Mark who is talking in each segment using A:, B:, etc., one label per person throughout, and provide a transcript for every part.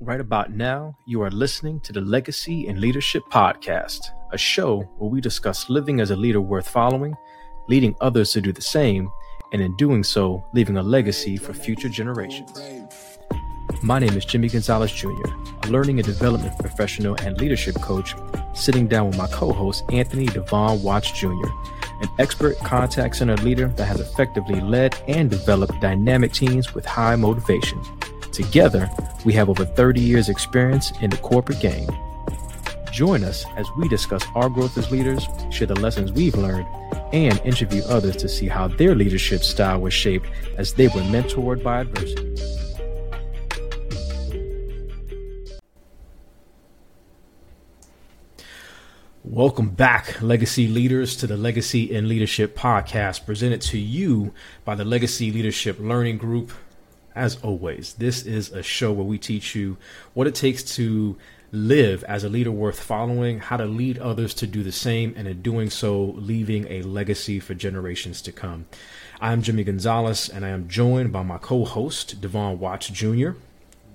A: Right about now, you are listening to the Legacy In Leadership Podcast, a show where we discuss living as a leader worth following, leading others to do the same, and in doing so, leaving a legacy for future generations. My name is Jimmy Gonzalez Jr., a learning and development professional and leadership coach, sitting down with my co host, Anthony Devon Watts Jr., an expert contact center leader that has effectively led and developed dynamic teams with high motivation. Together, we have over 30 years' experience in the corporate game. Join us as we discuss our growth as leaders, share the lessons we've learned, and interview others to see how their leadership style was shaped as they were mentored by adversity. Welcome back, Legacy Leaders, to the Legacy In Leadership Podcast, presented to you by the Legacy Leadership Learning Group. As always, this is a show where we teach you what it takes to live as a leader worth following, how to lead others to do the same, and in doing so, leaving a legacy for generations to come. I'm Jimmy Gonzalez, and I am joined by my co host, Devon Watts Jr.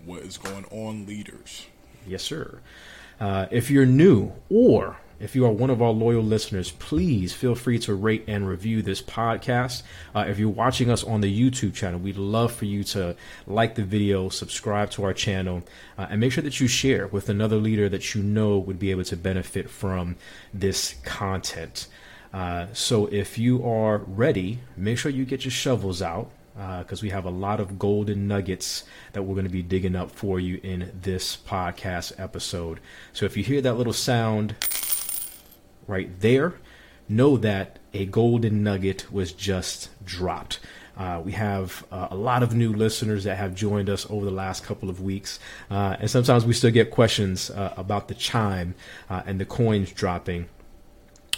B: What is going on, leaders?
A: Yes, sir. Uh, if you're new or if you are one of our loyal listeners, please feel free to rate and review this podcast. Uh, if you're watching us on the YouTube channel, we'd love for you to like the video, subscribe to our channel, uh, and make sure that you share with another leader that you know would be able to benefit from this content. Uh, so if you are ready, make sure you get your shovels out because uh, we have a lot of golden nuggets that we're going to be digging up for you in this podcast episode. So if you hear that little sound, right there, know that a golden nugget was just dropped. Uh, we have uh, a lot of new listeners that have joined us over the last couple of weeks. Uh, and sometimes we still get questions uh, about the chime uh, and the coins dropping.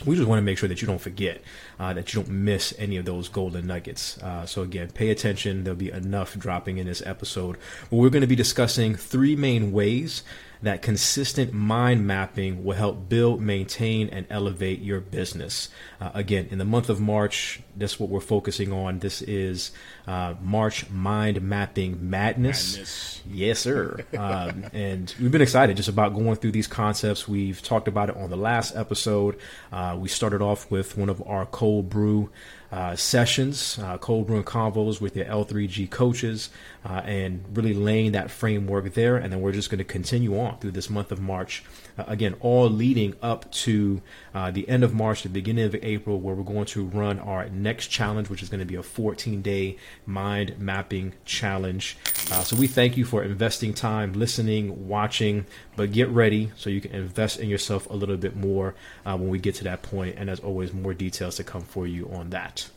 A: We just want to make sure that you don't forget, uh, that you don't miss any of those golden nuggets. so, again, pay attention. There'll be enough dropping in this episode. But we're going to be discussing three main ways that consistent mind mapping will help build, maintain, and elevate your business. Uh, again, in the month of March, that's what we're focusing on. This is uh, March Mind Mapping Madness.
B: Madness.
A: Yes, sir. um, and we've been excited just about going through these concepts. We've talked about it on the last episode. Uh, we started off with one of our cold brew uh, sessions, uh, cold brew convos with your L3G coaches, uh, and really laying that framework there. And then we're just going to continue on through this month of March. Uh, again, all leading up to uh, the end of March, the beginning of April, where we're going to run our next challenge, which is going to be a 14 day mind mapping challenge. Uh, so we thank you for investing time, listening, watching, but get ready so you can invest in yourself a little bit more when we get to that point. And as always, more details to come for you on that.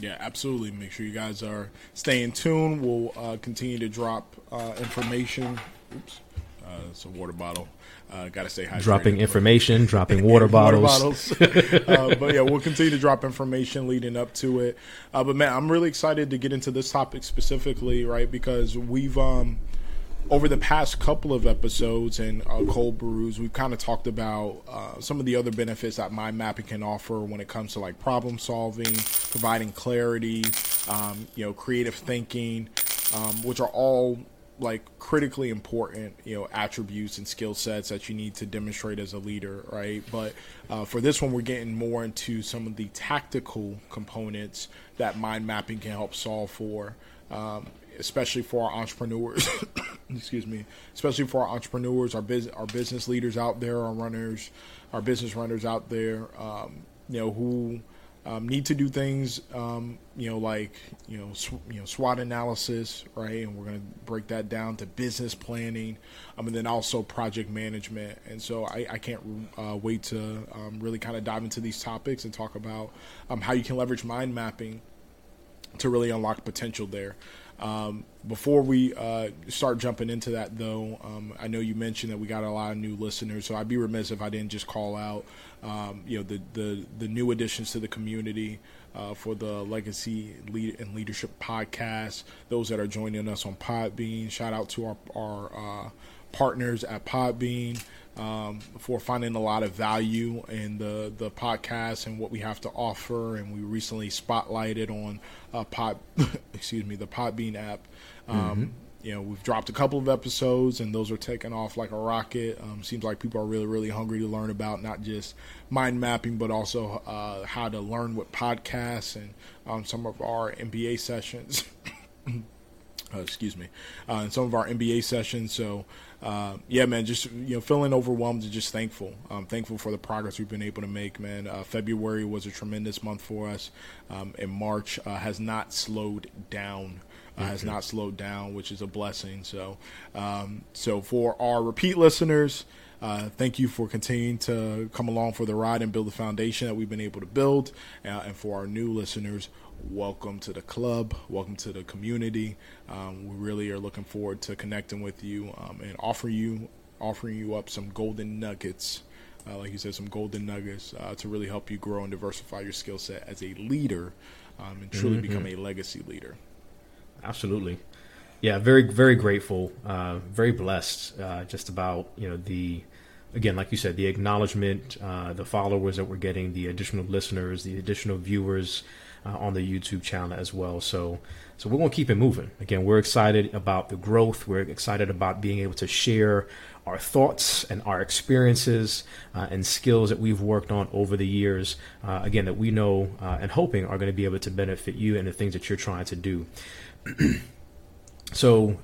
B: Yeah, absolutely. Make sure you guys are staying tuned. We'll uh, continue to drop uh, information. Oops, uh, it's a water bottle. Uh, Got to stay hydrated.
A: Dropping information, dropping water bottles.
B: water bottles. Uh, but yeah, we'll continue to drop information leading up to it. Uh, but man, I'm really excited to get into this topic specifically, right? Because we've um, over the past couple of episodes and uh, cold brews, we've kind of talked about uh, some of the other benefits that mind mapping can offer when it comes to like problem solving, providing clarity, um, you know, creative thinking, um, which are all like critically important, you know, attributes and skill sets that you need to demonstrate as a leader, right? But uh, for this one, we're getting more into some of the tactical components that mind mapping can help solve for. Um, especially for our entrepreneurs. excuse me, especially for our entrepreneurs, our business, our business leaders out there, our runners, our business runners out there. Um, you know who um, need to do things. Um, you know, like you know, sw- you know, SWOT analysis, right? And we're going to break that down to business planning, um, and then also project management. And so I, I can't uh, wait to um, really kind of dive into these topics and talk about um, how you can leverage mind mapping to really unlock potential there. Um, before we uh, start jumping into that, though, um, I know you mentioned that we got a lot of new listeners, so I'd be remiss if I didn't just call out, um, you know, the, the the new additions to the community uh, for the Legacy Lead and Leadership podcast. Those that are joining us on Podbean, shout out to our our uh, partners at Podbean um, for finding a lot of value in the the podcast and what we have to offer. And we recently spotlighted on uh, Pod, excuse me, the Podbean app. Um, mm-hmm. You know, we've dropped a couple of episodes, and those are taking off like a rocket. Um, seems like people are really, really hungry to learn about not just mind mapping, but also uh, how to learn with podcasts and um, some of our MBA sessions. uh, excuse me, uh, in some of our MBA sessions. So, uh, yeah, man, just you know, feeling overwhelmed and just thankful. Thankful for the progress we've been able to make, man. Uh, February was a tremendous month for us, um, and March uh, has not slowed down uh, has not slowed down, which is a blessing. So, um, so for our repeat listeners, uh, thank you for continuing to come along for the ride and build the foundation that we've been able to build. Uh, and for our new listeners, welcome to the club, welcome to the community. Um, we really are looking forward to connecting with you um, and offer you offering you up some golden nuggets. Uh, like you said, some golden nuggets uh, to really help you grow and diversify your skill set as a leader um, and truly mm-hmm. become a legacy leader
A: absolutely. Yeah, very very grateful, uh, very blessed. Uh, just about you know the again, like you said, the acknowledgement, uh, the followers that we're getting, the additional listeners, the additional viewers uh, on the YouTube channel as well. So so we're gonna keep it moving. Again, we're excited about the growth. We're excited about being able to share our thoughts and our experiences uh, and skills that we've worked on over the years, uh, again, that we know uh, and hoping are going to be able to benefit you and the things that you're trying to do. so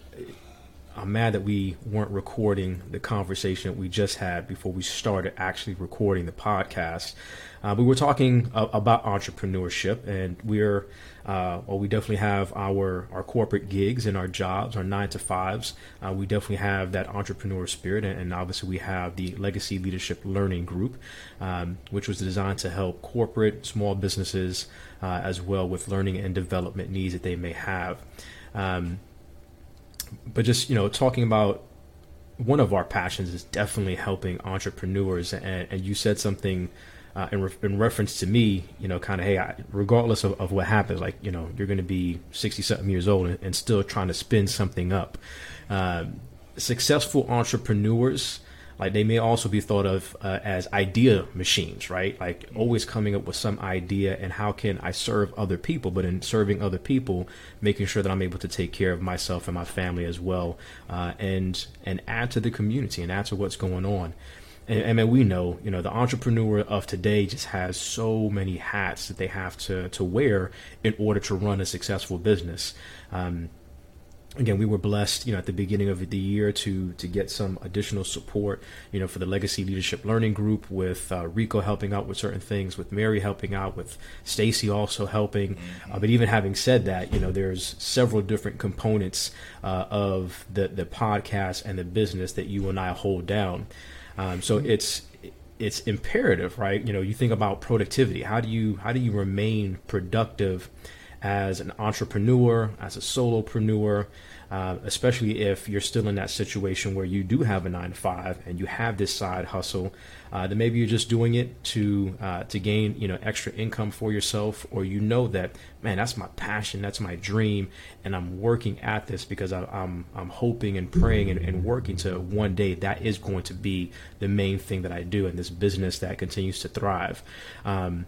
A: I'm mad that we weren't recording the conversation we just had before we started actually recording the podcast. Uh, we were talking uh, about entrepreneurship, and we're uh, well, we definitely have our our corporate gigs and our jobs, our nine to fives. Uh, we definitely have that entrepreneur spirit, and, and, obviously we have the Legacy Leadership Learning Group, um, which was designed to help corporate small businesses uh, as well with learning and development needs that they may have. Um, but just you know, talking about one of our passions is definitely helping entrepreneurs, and, and you said something. Uh, in, re- in, reference to me, you know, kind of, hey, I, regardless of, of, what happens, like, you know, you're going to be 60 something years old and, and, still trying to spin something up. Um, successful entrepreneurs like they may also be thought of uh, as idea machines, right? Like always coming up with some idea and how can I serve other people, but in serving other people, making sure that I'm able to take care of myself and my family as well, uh, and and add to the community and add to what's going on. And, and man, we know, you know, the entrepreneur of today just has so many hats that they have to to wear in order to run a successful business. Um, again we were blessed you know at the beginning of the year to to get some additional support you know for the legacy leadership learning group with uh, rico helping out with certain things with mary helping out with stacy also helping mm-hmm. uh, but even having said that you know there's several different components uh, of the the podcast and the business that you and i hold down um, so it's it's imperative right? You know you think about productivity. How do you how do you remain productive as an entrepreneur, as a solopreneur, uh, especially if you're still in that situation where you do have a nine to five and you have this side hustle, uh, then maybe you're just doing it to uh, to gain you know extra income for yourself, or you know that man, that's my passion, that's my dream, and I'm working at this because I, am I'm, I'm hoping and praying and, and working to one day that is going to be the main thing that I do in this business that continues to thrive. Um,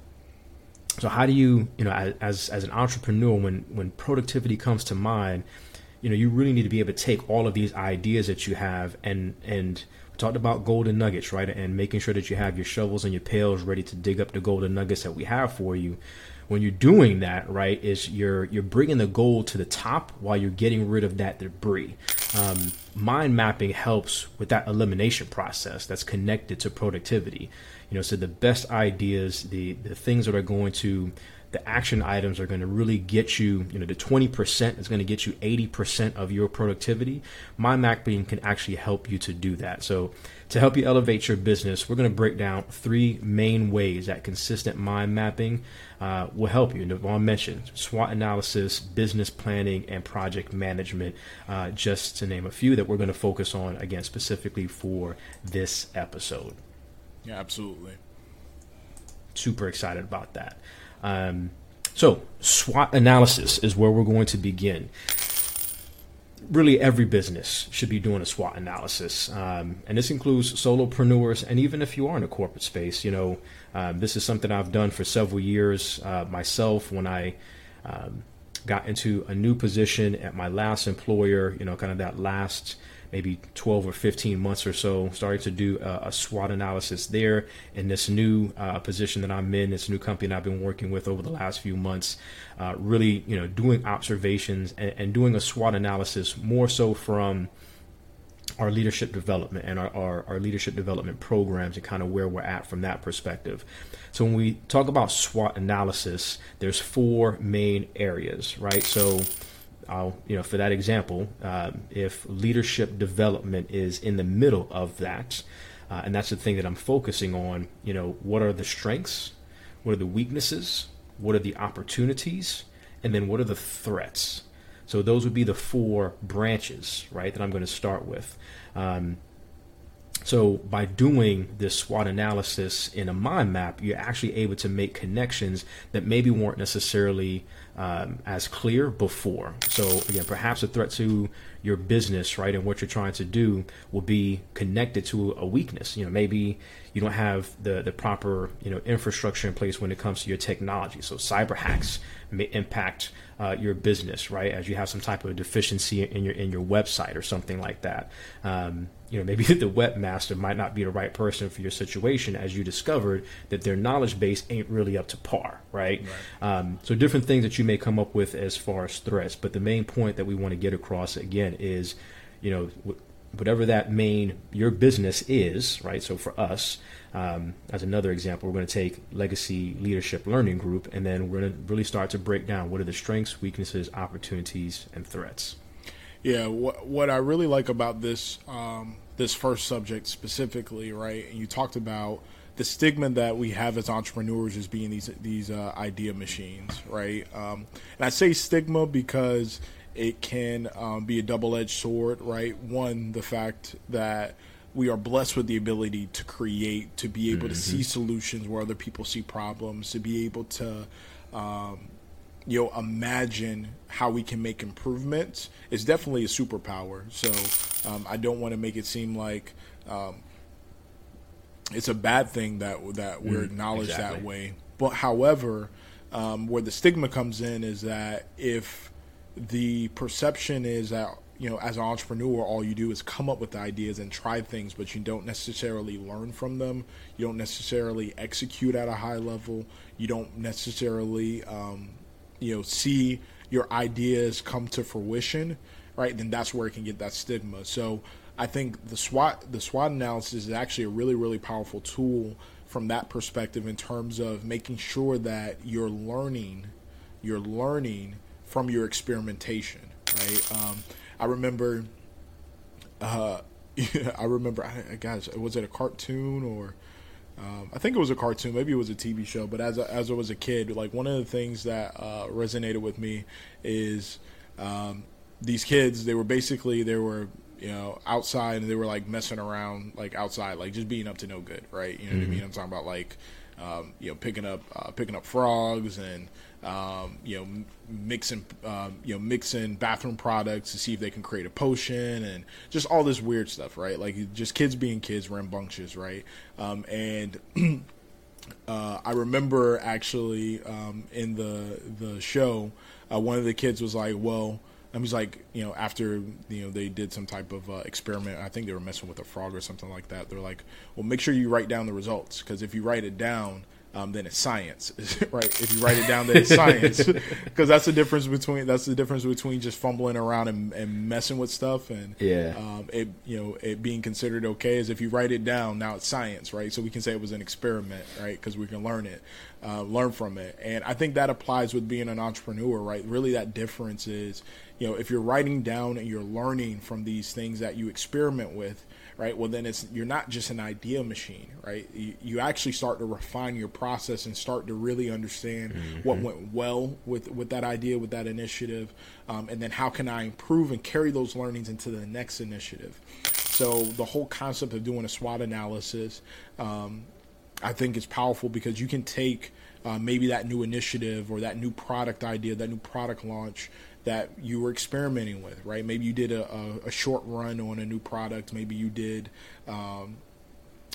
A: so how do you you know as as an entrepreneur when when productivity comes to mind you know you really need to be able to take all of these ideas that you have and and talked about golden nuggets right? And making sure that you have your shovels and your pails ready to dig up the golden nuggets that we have for you. When you're doing that right is you're you're bringing the gold to the top while you're getting rid of that debris. Um, mind mapping helps with that elimination process that's connected to productivity. You know so the best ideas the the things that are going to the action items are going to really get you you know the 20% is going to get you 80% of your productivity mind mapping can actually help you to do that so to help you elevate your business we're going to break down three main ways that consistent mind mapping uh, will help you. And Devon mentioned SWOT analysis, business planning, and project management, uh, just to name a few that we're going to focus on again specifically for this episode.
B: Yeah, absolutely.
A: Super excited about that. Um, so, SWOT analysis is where we're going to begin. Really, every business should be doing a SWOT analysis, um, and this includes solopreneurs. And even if you are in a corporate space, you know um, this is something I've done for several years uh, myself. When I um, got into a new position at my last employer, you know, kind of that last maybe 12 or 15 months or so, starting to do a, a SWOT analysis there in this new uh, position that I'm in, this new company that I've been working with over the last few months. Uh, really, you know, doing observations and, and, doing a SWOT analysis more so from our leadership development and our, our, our leadership development programs and kind of where we're at from that perspective. So when we talk about SWOT analysis, there's four main areas, right? So I'll, you know, for that example, uh, if leadership development is in the middle of that, uh, and that's the thing that I'm focusing on, you know, what are the strengths? What are the weaknesses? What are the opportunities? And then what are the threats? So those would be the four branches, right, that I'm going to start with. Um, so by doing this SWOT analysis in a mind map, you're actually able to make connections that maybe weren't necessarily um, as clear before. So again, perhaps a threat to your business, right, and what you're trying to do will be connected to a weakness. You know, maybe you don't have the the proper you know infrastructure in place when it comes to your technology. So cyber hacks may impact uh, your business, right? As you have some type of deficiency in your in your website or something like that. Um, you know, maybe the webmaster might not be the right person for your situation, as you discovered that their knowledge base ain't really up to par, right? right. Um, so different things that you may come up with as far as threats, but the main point that we want to get across again is, you know, whatever that main your business is, right? So for us, um, as another example, we're going to take Legacy Leadership Learning Group, and then we're going to really start to break down what are the strengths, weaknesses, opportunities, and threats.
B: Yeah, what what I really like about this um, this first subject specifically, right? And you talked about the stigma that we have as entrepreneurs as being these these uh, idea machines, right? Um, and I say stigma because it can um, be a double edged sword, right? One, the fact that we are blessed with the ability to create, to be able mm-hmm. to see solutions where other people see problems, to be able to, um, you know, imagine how we can make improvements is definitely a superpower. So um, I don't want to make it seem like um, it's a bad thing that that we're mm, acknowledged exactly. that way. But however, um, where the stigma comes in is that if the perception is that you know as an entrepreneur all you do is come up with ideas and try things but you don't necessarily learn from them you don't necessarily execute at a high level you don't necessarily um, you know see your ideas come to fruition right then that's where it can get that stigma so i think the swot the swot analysis is actually a really really powerful tool from that perspective in terms of making sure that you're learning you're learning from your experimentation, right? Um, I remember, uh, I remember, guys, was it a cartoon or? Um, I think it was a cartoon, maybe it was a TV show. But as a, as I was a kid, like one of the things that uh, resonated with me is um, these kids. They were basically they were you know outside and they were like messing around like outside, like just being up to no good, right? You know mm-hmm. what I mm-hmm. mean? I'm talking about like um, you know picking up uh, picking up frogs and um, you know, mixing, um, you know, mixing bathroom products to see if they can create a potion and just all this weird stuff, right? Like just kids being kids, rambunctious, right? Um, and uh, I remember actually um, in the the show, uh, one of the kids was like, "Well." I was like, you know, after you know they did some type of uh, experiment, I think they were messing with a frog or something like that. They're like, well, make sure you write down the results because if you write it down, um, then it's science, right? If you write it down, then it's science, because that's the difference between that's the difference between just fumbling around and, and messing with stuff and
A: yeah,
B: um, it you know it being considered okay is if you write it down, now it's science, right? So we can say it was an experiment, right? Because we can learn it, uh, learn from it, and I think that applies with being an entrepreneur, right? Really, that difference is you know if you're writing down and you're learning from these things that you experiment with right? Well, then it's you're not just an idea machine, right? You, you actually start to refine your process and start to really understand mm-hmm. what went well with with that idea, with that initiative, um, and then how can I improve and carry those learnings into the next initiative. So the whole concept of doing a SWOT analysis, um, I think, is powerful because you can take uh, maybe that new initiative or that new product idea, that new product launch that you were experimenting with, right? Maybe you did a, a, a short run on a new product. Maybe you did, um,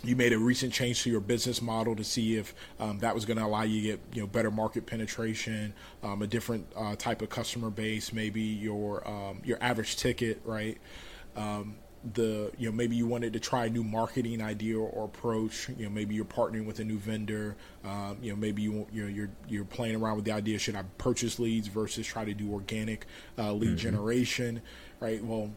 B: you made a recent change to your business model to see if um, that was going to allow you to get you know better market penetration, um, a different uh, type of customer base, maybe your um, your average ticket, right? The you know maybe you wanted to try a new marketing idea or approach. You know maybe you're partnering with a new vendor. Um, you know maybe you you're, you're you're playing around with the idea should I purchase leads versus try to do organic uh, lead mm-hmm. generation, right? Well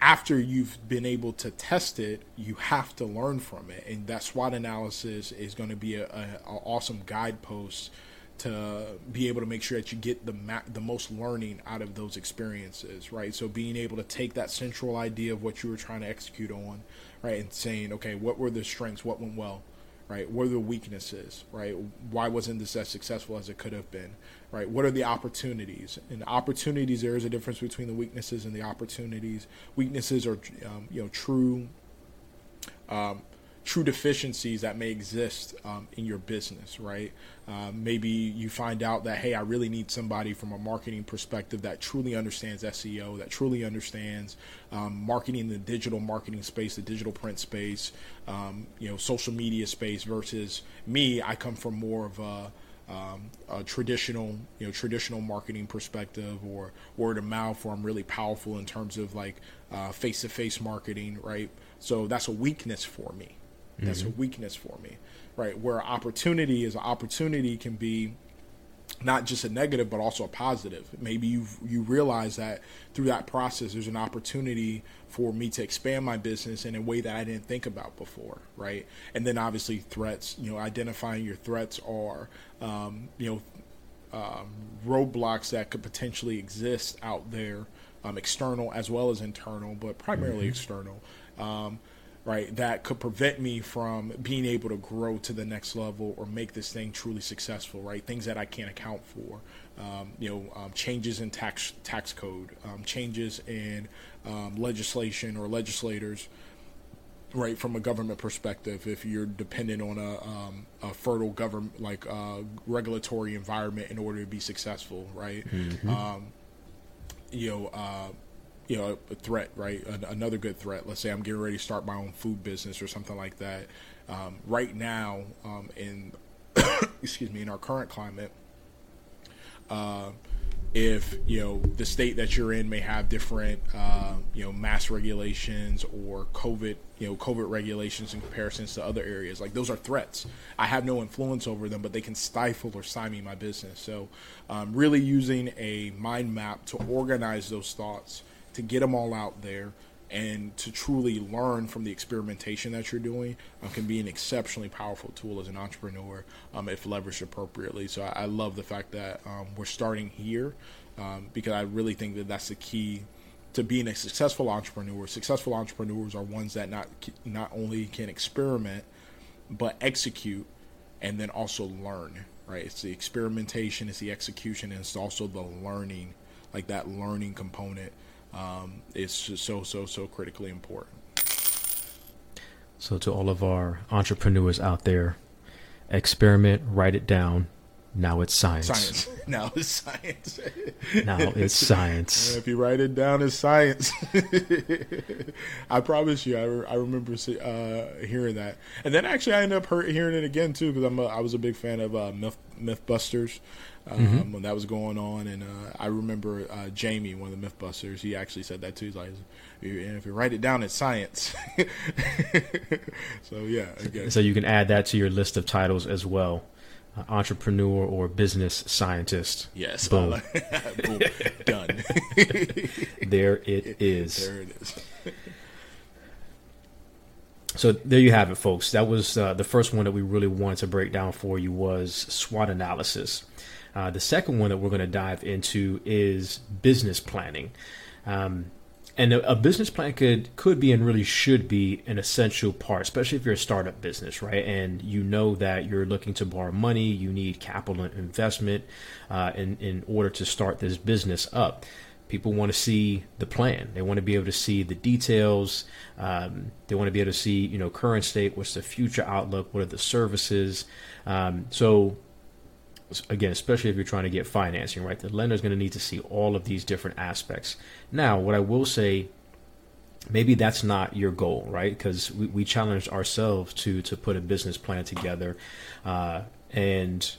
B: after you've been able to test it, you have to learn from it, and that SWOT analysis is going to be a, a, a awesome guidepost to be able to make sure that you get the ma- the most learning out of those experiences, right? So being able to take that central idea of what you were trying to execute on, right, and saying, okay, what were the strengths, what went well, right? What are the weaknesses, right? Why wasn't this as successful as it could have been, right? What are the opportunities? And opportunities, there is a difference between the weaknesses and the opportunities. Weaknesses are, um, you know, true, um, true deficiencies that may exist um, in your business, right? Uh, maybe you find out that hey, I really need somebody from a marketing perspective that truly understands SEO, that truly understands um, marketing, the digital marketing space, the digital print space, um, you know, social media space. Versus me, I come from more of a um, a traditional, you know, traditional marketing perspective or word of mouth, where I'm really powerful in terms of like face to face marketing, right? So that's a weakness for me. That's mm-hmm. a weakness for me, right? Where opportunity is an opportunity can be not just a negative but also a positive. Maybe you you realize that through that process, there's an opportunity for me to expand my business in a way that I didn't think about before, right? And then obviously threats. You know, identifying your threats are, um, you know. Um, roadblocks that could potentially exist out there, um, external as well as internal, but primarily mm-hmm. external. Um, right that could prevent me from being able to grow to the next level or make this thing truly successful right? Things that i can't account for. Um, you know um, changes in tax tax code um, changes in um, legislation or legislators right from a government perspective. If you're dependent on a, um, a fertile government like uh, regulatory environment in order to be successful right? Mm-hmm. Um, you know uh, you know a threat right? Another good threat. Let's say i'm getting ready to start my own food business or something like that. Um, right now um, in excuse me in our current climate uh, if you know the state that you're in may have different uh, you know mass regulations or covid you know covid regulations in comparisons to other areas like those are threats. I have no influence over them but they can stifle or stymie my business. So um, really using a mind map to organize those thoughts to get them all out there and to truly learn from the experimentation that you're doing um, can be an exceptionally powerful tool as an entrepreneur um, if leveraged appropriately. So I, I love the fact that um, we're starting here um, because I really think that that's the key to being a successful entrepreneur. Successful entrepreneurs are ones that not not only can experiment but execute and then also learn. Right? It's the experimentation, it's the execution, and it's also the learning, like that learning component um, it's so so so critically important.
A: So to all of our entrepreneurs out there, experiment, write it down. Now it's science.
B: Science. Now it's science.
A: now it's science.
B: if you write it down, it's science. I promise you. I, re- I remember uh, hearing that, and then actually I ended up hearing it again too because I'm a, I was a big fan of uh, Myth MythBusters um, mm-hmm. when that was going on. And uh, I remember uh, Jamie, one of the MythBusters, he actually said that too. He's like, and if you write it down, it's science. so yeah.
A: So you can add that to your list of titles as well. Uh, entrepreneur or business scientist.
B: Yes.
A: Boom.
B: Boom. Done.
A: there it is.
B: There it is.
A: So there you have it, folks. That was uh, the first one that we really wanted to break down for you was SWOT analysis. Uh, the second one that we're going to dive into is business planning. Um, and a, a, business plan could could be and really should be an essential part, especially if you're a startup business, right? And you know that you're looking to borrow money, you need capital investment uh, in in order to start this business up. People want to see the plan. They want to be able to see the details. Um, they want to be able to see, you know, current state. What's the future outlook? What are the services? Um, so again, especially if you're trying to get financing, right? The lender's going to need to see all of these different aspects. Now, what I will say maybe that's not your goal, right? Because we, we challenged ourselves to to put a business plan together, uh, and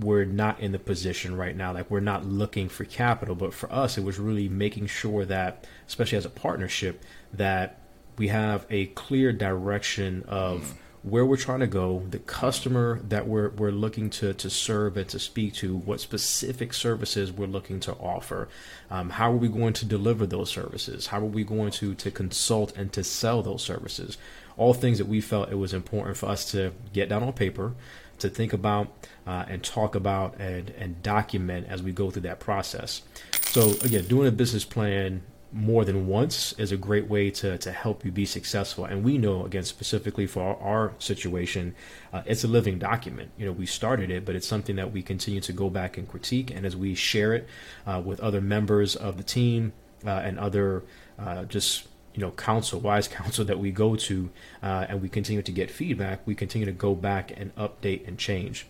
A: we're not in the position right now. Like we're not looking for capital, but for us, it was really making sure that, especially as a partnership, that we have a clear direction of where we're trying to go, the customer that we're we're looking to to serve and to speak to, what specific services we're looking to offer, um, how are we going to deliver those services, how are we going to to consult and to sell those services, all things that we felt it was important for us to get down on paper, to think about uh, and talk about and and document as we go through that process. So again, doing a business plan more than once is a great way to, to help you be successful. And we know, again, specifically for our, our situation, uh, it's a living document. You know, we started it, but it's something that we continue to go back and critique. And as we share it uh, with other members of the team uh, and other uh, just you know counsel wise counsel that we go to uh, and we continue to get feedback we continue to go back and update and change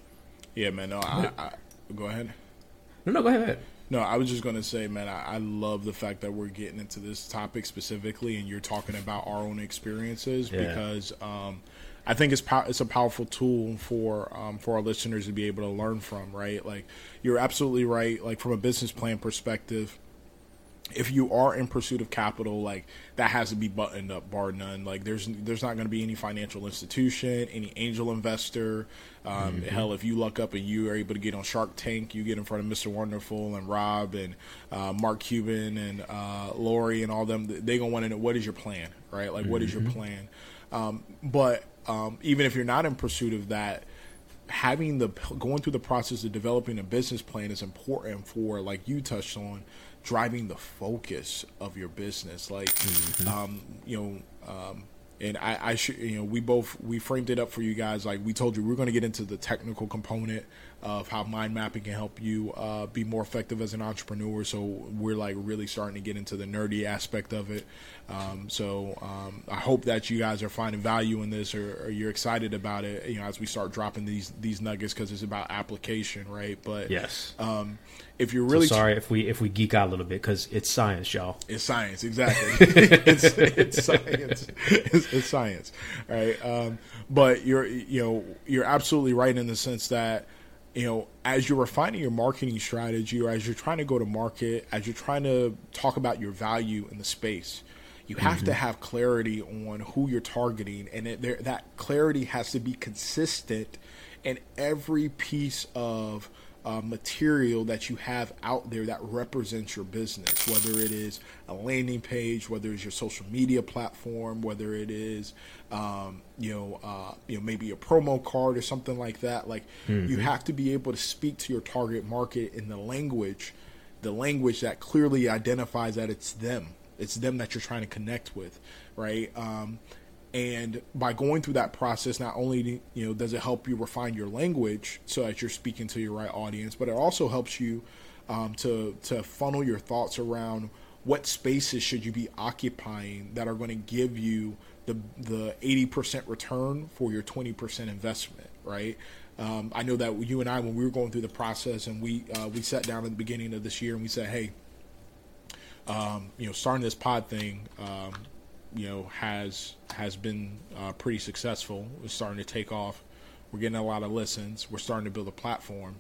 B: yeah man no I, I, go ahead
A: no no go ahead
B: no, I was just going to say, man, I, I, love the fact that we're getting into this topic specifically, and you're talking about our own experiences yeah. because um, I think it's po- it's a powerful tool for um, for our listeners to be able to learn from. Right, like you're absolutely right. Like from a business plan perspective, if you are in pursuit of capital, like that has to be buttoned up, bar none. Like there's there's not going to be any financial institution, any angel investor. Um, mm-hmm. Hell, if you luck up and you are able to get on Shark Tank, you get in front of Mr. Wonderful and Rob and uh, Mark Cuban and uh, Lori and all them. They gonna want to know what is your plan, right? Like mm-hmm. what is your mm-hmm. plan? Um, but um, even if you're not in pursuit of that, having the going through the process of developing a business plan is important for, like you touched on driving the focus of your business. Like, mm-hmm. um, you know, um, and I, I should, you know, we both we framed it up for you guys. Like we told you, we're going to get into the technical component of how mind mapping can help you uh, be more effective as an entrepreneur. So we're like really starting to get into the nerdy aspect of it. Um, so um, I hope that you guys are finding value in this, or, or, you're excited about it. You know, as we start dropping these these nuggets because it's about application, right? But
A: yes,
B: um, if you're really
A: so sorry if we if we geek out a little bit because it's science, y'all.
B: It's science, exactly. it's, it's, science. It's, it's science, right? Um, but you're you know you're absolutely right in the sense that you know, as you're refining your marketing strategy or as you're trying to go to market, as you're trying to talk about your value in the space, you have mm-hmm. to have clarity on who you're targeting, and it, there, that clarity has to be consistent in every piece of uh, material that you have out there that represents your business, whether it is a landing page, whether it's your social media platform, whether it is, um, you know, uh, you know, maybe a promo card or something like that. Like mm-hmm. you have to be able to speak to your target market in the language, the language that clearly identifies that it's them, it's them that you're trying to connect with, right? Um, and by going through that process not only you know does it help you refine your language so that you're speaking to your right audience but it also helps you um, to to funnel your thoughts around what spaces should you be occupying that are going to give you the the 80% return for your 20% investment right? Um, I know that you and I when we were going through the process and we uh, we sat down at the beginning of this year and we said hey um, you know starting this pod thing um, you know has has been uh, pretty successful. It's starting to take off. We're getting a lot of listens. We're starting to build a platform.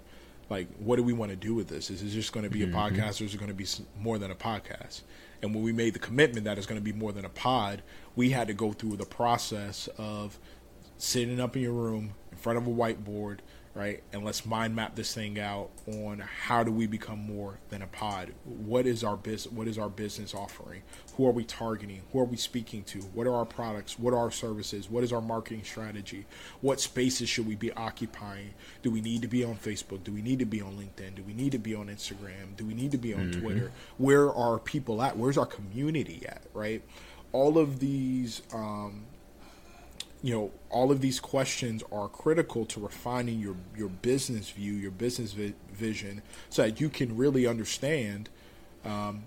B: Like, what do we want to do with this? Is it just going to be mm-hmm. a podcast, or is it going to be more than a podcast? And when we made the commitment that it's going to be more than a pod, we had to go through the process of sitting up in your room in front of a whiteboard, right? And let's mind map this thing out on how do we become more than a pod? What is our business? What is our business offering? Who are we targeting? Who are we speaking to? What are our products? What are our services? What is our marketing strategy? What spaces should we be occupying? Do we need to be on Facebook? Do we need to be on LinkedIn? Do we need to be on Instagram? Do we need to be on mm-hmm. Twitter? Where are people at? Where's our community at? Right? All of these um, you know all of these questions are critical to refining your your business view your business vi- vision so that you can really understand um,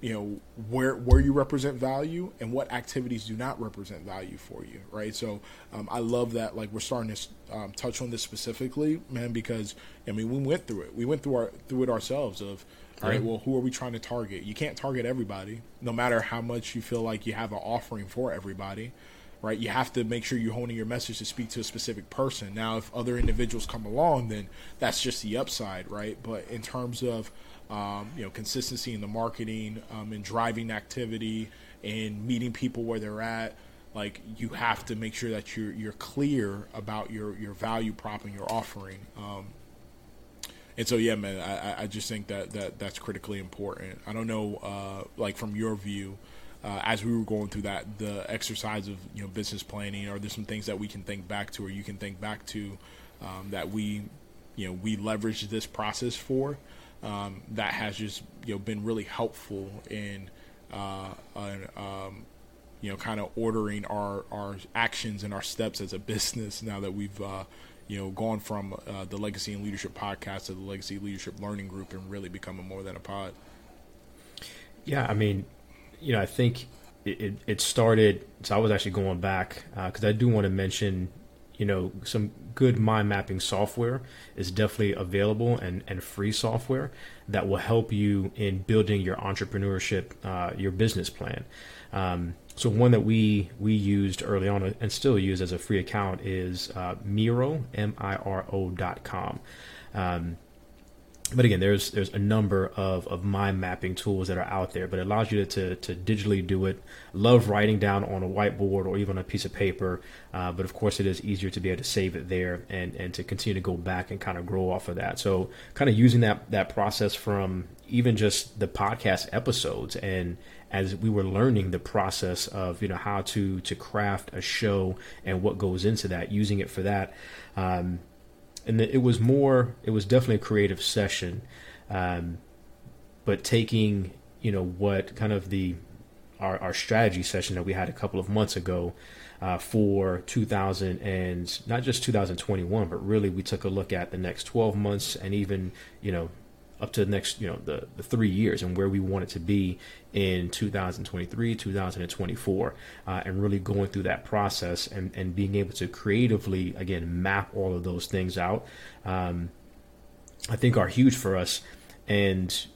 B: you know where where you represent value and what activities do not represent value for you right so um, i love that like we're starting to um, touch on this specifically man because i mean we went through it we went through our through it ourselves of All right. Well, who are we trying to target? You can't target everybody, no matter how much you feel like you have an offering for everybody. Right. You have to make sure you're honing your message to speak to a specific person. Now, if other individuals come along, then that's just the upside, right? But in terms of um, you know consistency in the marketing um, and driving activity and meeting people where they're at, like you have to make sure that you're you're clear about your your value prop and your offering. Um, and so yeah, man, I, I just think that, that that's critically important. I don't know, uh, like from your view, uh, as we were going through that, the exercise of you know business planning, are there some things that we can think back to, or you can think back to, um, that we, you know, we leveraged this process for, um, that has just you know been really helpful in, uh, um, you know, kind of ordering our our actions and our steps as a business now that we've uh, you know, gone from uh, the Legacy In Leadership podcast to the Legacy Leadership Learning Group and really becoming more than a pod.
A: Yeah, I mean, you know, I think it, it, started. So I was actually going back because uh, I do want to mention, you know, some good mind mapping software is definitely available and, and free software that will help you in building your entrepreneurship, uh, your business plan. Um, so one that we we used early on and still use as a free account is uh, Miro M I R O dot com. Um, but again, there's there's a number of, of mind mapping tools that are out there, but it allows you to, to, to digitally do it. Love writing down on a whiteboard or even on a piece of paper, uh, but of course it is easier to be able to save it there and, and to continue to go back and kind of grow off of that. So kind of using that that process from even just the podcast episodes and as we were learning the process of you know how to to craft a show and what goes into that, using it for that. Um, and it was more, it was definitely a creative session, um, but taking you know what kind of the our, our strategy session that we had a couple of months ago uh, for 2000 and not just 2021, but really we took a look at the next 12 months and even you know up to the next, you know, the, the three years and where we want it to be in 2023, 2024, uh, and really going through that process and, and being able to creatively, again, map all of those things out, um, I think are huge for us. And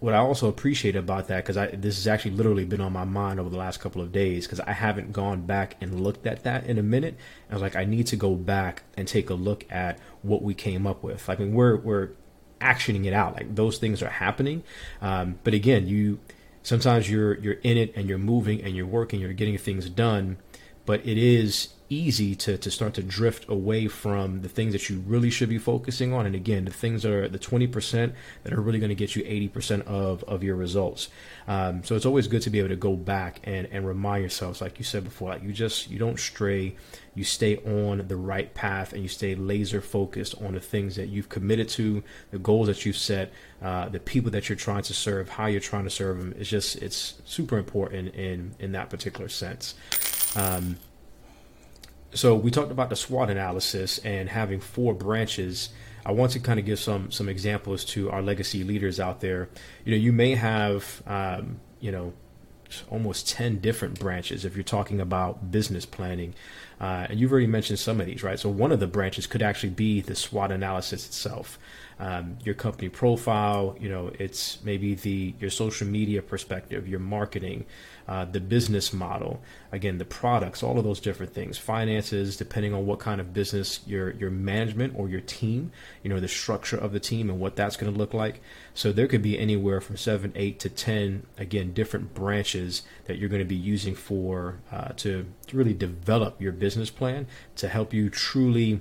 A: what I also appreciate about that, because this has actually literally been on my mind over the last couple of days, because I haven't gone back and looked at that in a minute. I was like, I need to go back and take a look at what we came up with. I mean, we're we're actioning it out. Like those things are happening. Um, but again, you sometimes you're you're in it and you're moving and you're working, you're getting things done. But it is easy to, to start to drift away from the things that you really should be focusing on. And again, the things that are the 20% that are really going to get you 80% of, of your results. Um, so it's always good to be able to go back and, and remind yourselves, like you said before, like you just, you don't stray, you stay on the right path and you stay laser focused on the things that you've committed to, the goals that you've set, uh, the people that you're trying to serve, how you're trying to serve them. It's just, it's super important in, in that particular sense. Um, so we talked about the SWOT analysis and having four branches. I want to kind of give some some examples to our legacy leaders out there. You know, you may have um, you know almost 10 different branches if you're talking about business planning. Uh, and you've already mentioned some of these, right? So one of the branches could actually be the SWOT analysis itself um, your company profile. You know, it's maybe the your social media perspective, your marketing, uh, the business model, again, the products, all of those different things, finances, depending on what kind of business your your management or your team, you know, the structure of the team and what that's going to look like. So there could be anywhere from seven, eight to ten, again, different branches that you're going to be using for uh, to, to really develop your business plan to help you truly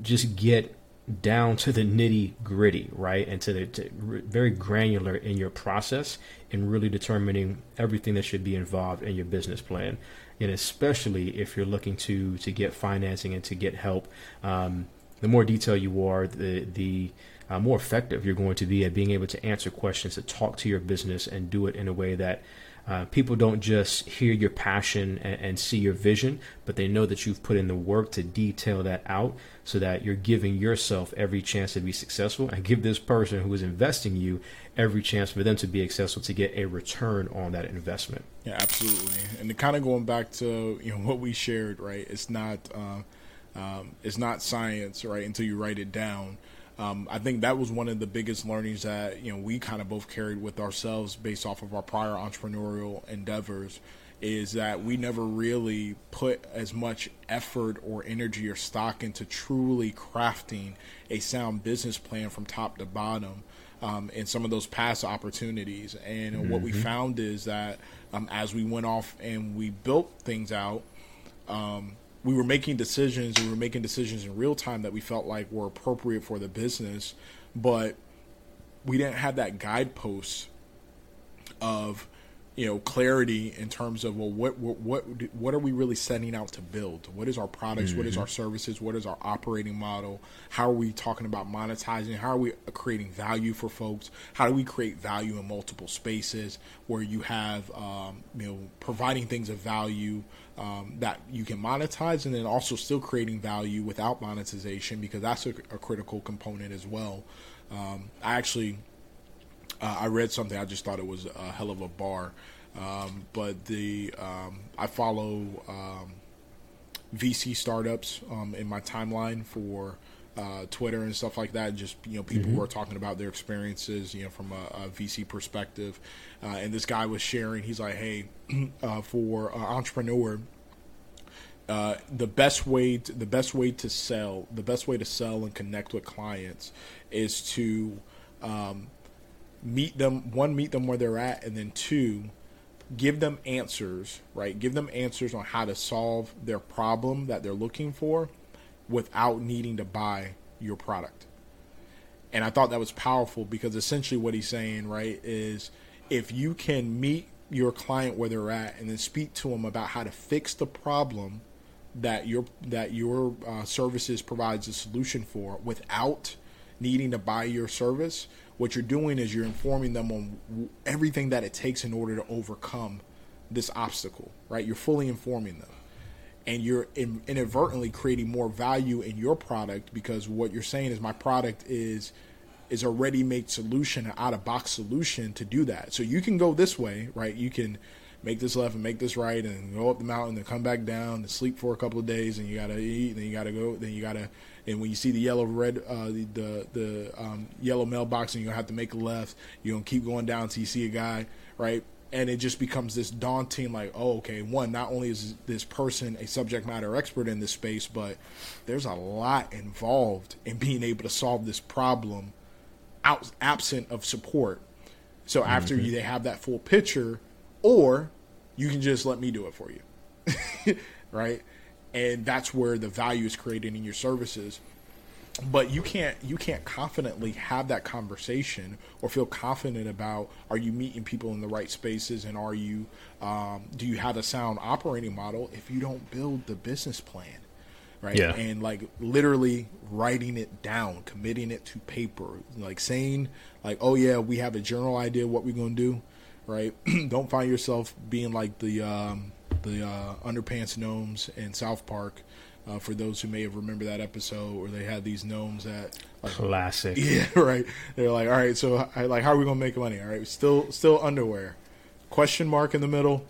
A: just get down to the nitty gritty, right? And to the to very granular in your process in really determining everything that should be involved in your business plan. And especially if you're looking to to get financing and to get help, um, the more detail you are, the the uh, more effective you're going to be at being able to answer questions, to talk to your business, and do it in a way that uh, people don't just hear your passion and, and, see your vision, but they know that you've put in the work to detail that out so that you're giving yourself every chance to be successful and give this person who is investing you every chance for them to be successful to get a return on that investment.
B: Yeah, absolutely. And kind of going back to you know what we shared, right? It's not uh, um, it's not science, right? Until you write it down. Um, I think that was one of the biggest learnings that you know we kind of both carried with ourselves based off of our prior entrepreneurial endeavors is that we never really put as much effort or energy or stock into truly crafting a sound business plan from top to bottom um, in some of those past opportunities. And mm-hmm. what we mm-hmm. found is that um, as we went off and we built things out, um, we were making decisions. We were making decisions in real time that we felt like were appropriate for the business, but we didn't have that guidepost of you know clarity in terms of well what what what, what are we really setting out to build what is our products mm-hmm. what is mm-hmm. our services what is our operating model how are we talking about monetizing how are we creating value for folks how do we create value in multiple spaces where you have um, you know providing things of value um, that you can monetize and then also still creating value without monetization because that's a, a critical component as well um, i actually uh, I read something. I just thought it was a hell of a bar. Um, but the um, I follow um, VC startups um, in my timeline for uh, Twitter and stuff like that. Just you know, people mm-hmm. who are talking about their experiences, you know, from a, a VC perspective. Uh, and this guy was sharing. He's like, "Hey, uh, for an entrepreneur." Uh, the best way to, the best way to sell the best way to sell and connect with clients is to um, meet them one meet them where they're at and then two give them answers right give them answers on how to solve their problem that they're looking for without needing to buy your product and i thought that was powerful because essentially what he's saying right is if you can meet your client where they're at and then speak to them about how to fix the problem that your that your uh, services provides a solution for without needing to buy your service what you're doing is you're informing them on everything that it takes in order to overcome this obstacle, right? You're fully informing them. And you're in, inadvertently creating more value in your product because what you're saying is my product is is a ready-made solution, an out-of-box solution to do that. So you can go this way, right? You can make this left and make this right, and go up the mountain and come back down and sleep for a couple of days, and you gotta eat, then you gotta go, then you gotta and when you see the yellow red uh, the the, the um, yellow mailbox and you're gonna have to make a left you're gonna keep going down until you see a guy right and it just becomes this daunting like oh okay one not only is this person a subject matter expert in this space but there's a lot involved in being able to solve this problem out absent of support. So after mm-hmm. you, they have that full picture or you can just let me do it for you. Right? And that's where the value is created in your services but you can't you can't confidently have that conversation or feel confident about are you meeting people in the right spaces and are you um, do you have a sound operating model if you don't build the business plan right yeah. and like literally writing it down committing it to paper like saying like oh yeah we have a general idea what we're going to do right don't find yourself being like the um, the uh, underpants gnomes in South Park. Uh, for those who may have remembered that episode where they had these gnomes that
A: like, classic.
B: Yeah, right. They're like, all right, so like, how are we gonna make money? All right, still, still underwear. Question mark in the middle.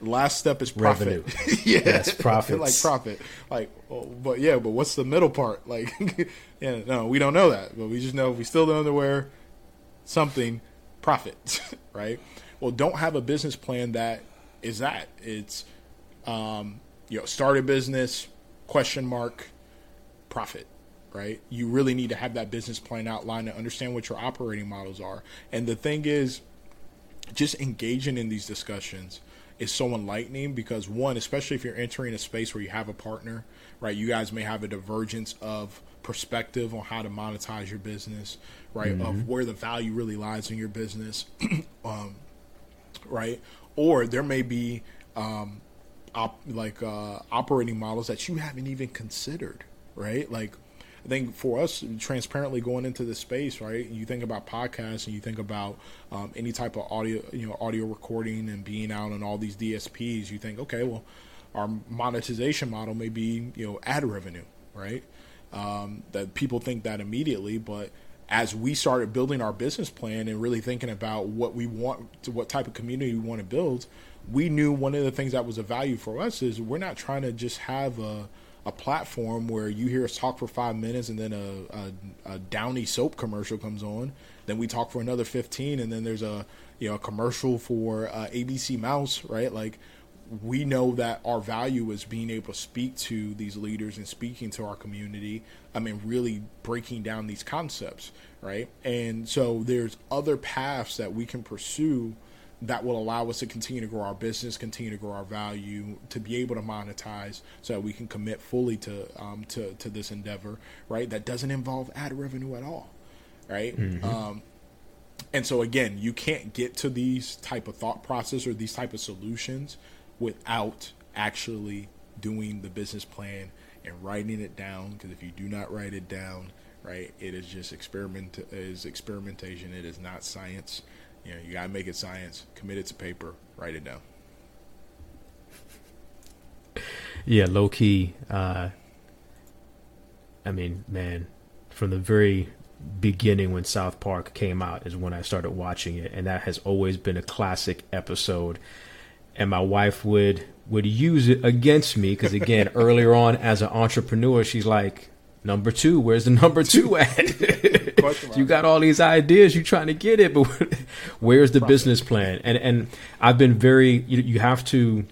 B: Last step is profit.
A: yeah, yes, profit.
B: like profit. Like, well, but yeah, but what's the middle part? Like, yeah, no, we don't know that, but we just know we still the underwear. Something profit, right? Well, don't have a business plan that is that it's um, you know start a business question mark profit right? You really need to have that business plan outlined and understand what your operating models are. And the thing is just engaging in these discussions is so enlightening because one especially if you're entering a space where you have a partner right you guys may have a divergence of perspective on how to monetize your business right mm-hmm. of where the value really lies in your business um, right? Or there may be um, op- like uh, operating models that you haven't even considered, right? Like I think for us, transparently going into this space, right? You think about podcasts and you think about um, any type of audio, you know, audio recording and being out on all these DSPs. You think, okay, well, our monetization model may be, you know, ad revenue, right? Um, that people think that immediately, but as we started building our business plan and really thinking about what we want to what type of community we want to build, we knew one of the things that was a value for us is we're not trying to just have a, a platform where you hear us talk for five minutes and then a, a, a Downy soap commercial comes on. Then we talk for another 15 and then there's a, you know, a commercial for uh, ABC Mouse, right? Like we know that our value is being able to speak to these leaders and speaking to our community. I mean, really breaking down these concepts, right? And so there's other paths that we can pursue that will allow us to continue to grow our business, continue to grow our value, to be able to monetize, so that we can commit fully to um, to to this endeavor, right? That doesn't involve ad revenue at all, right? mm-hmm. um, and so again, you can't get to these type of thought process or these type of solutions without actually doing the business plan and writing it down. Because if you do not write it down, right, it is just experiment is experimentation. It is not science. You know, you gotta make it science. Commit it to paper. Write it down.
A: Yeah, low key. Uh, I mean, man, from the very beginning when South Park came out is when I started watching it, and that has always been a classic episode. And my wife would would use it against me because again, earlier on as an entrepreneur, she's like, "Number two, where's the number two at? you got all these ideas, you're trying to get it, but where's the business plan?" And and I've been very you, you have to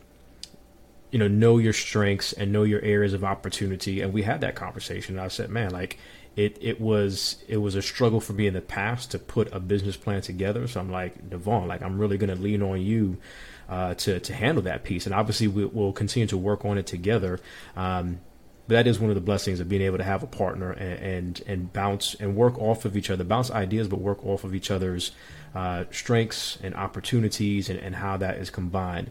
A: you know know your strengths and know your areas of opportunity and we had that conversation and i said man like it it was it was a struggle for me in the past to put a business plan together. So I'm like Devon, like I'm really going to lean on you uh, to to handle that piece, and obviously we, will continue to work on it together. Um, but that is one of the blessings of being able to have a partner and, and, and bounce and work off of each other, bounce ideas, but work off of each other's uh, strengths and opportunities and, and how that is combined.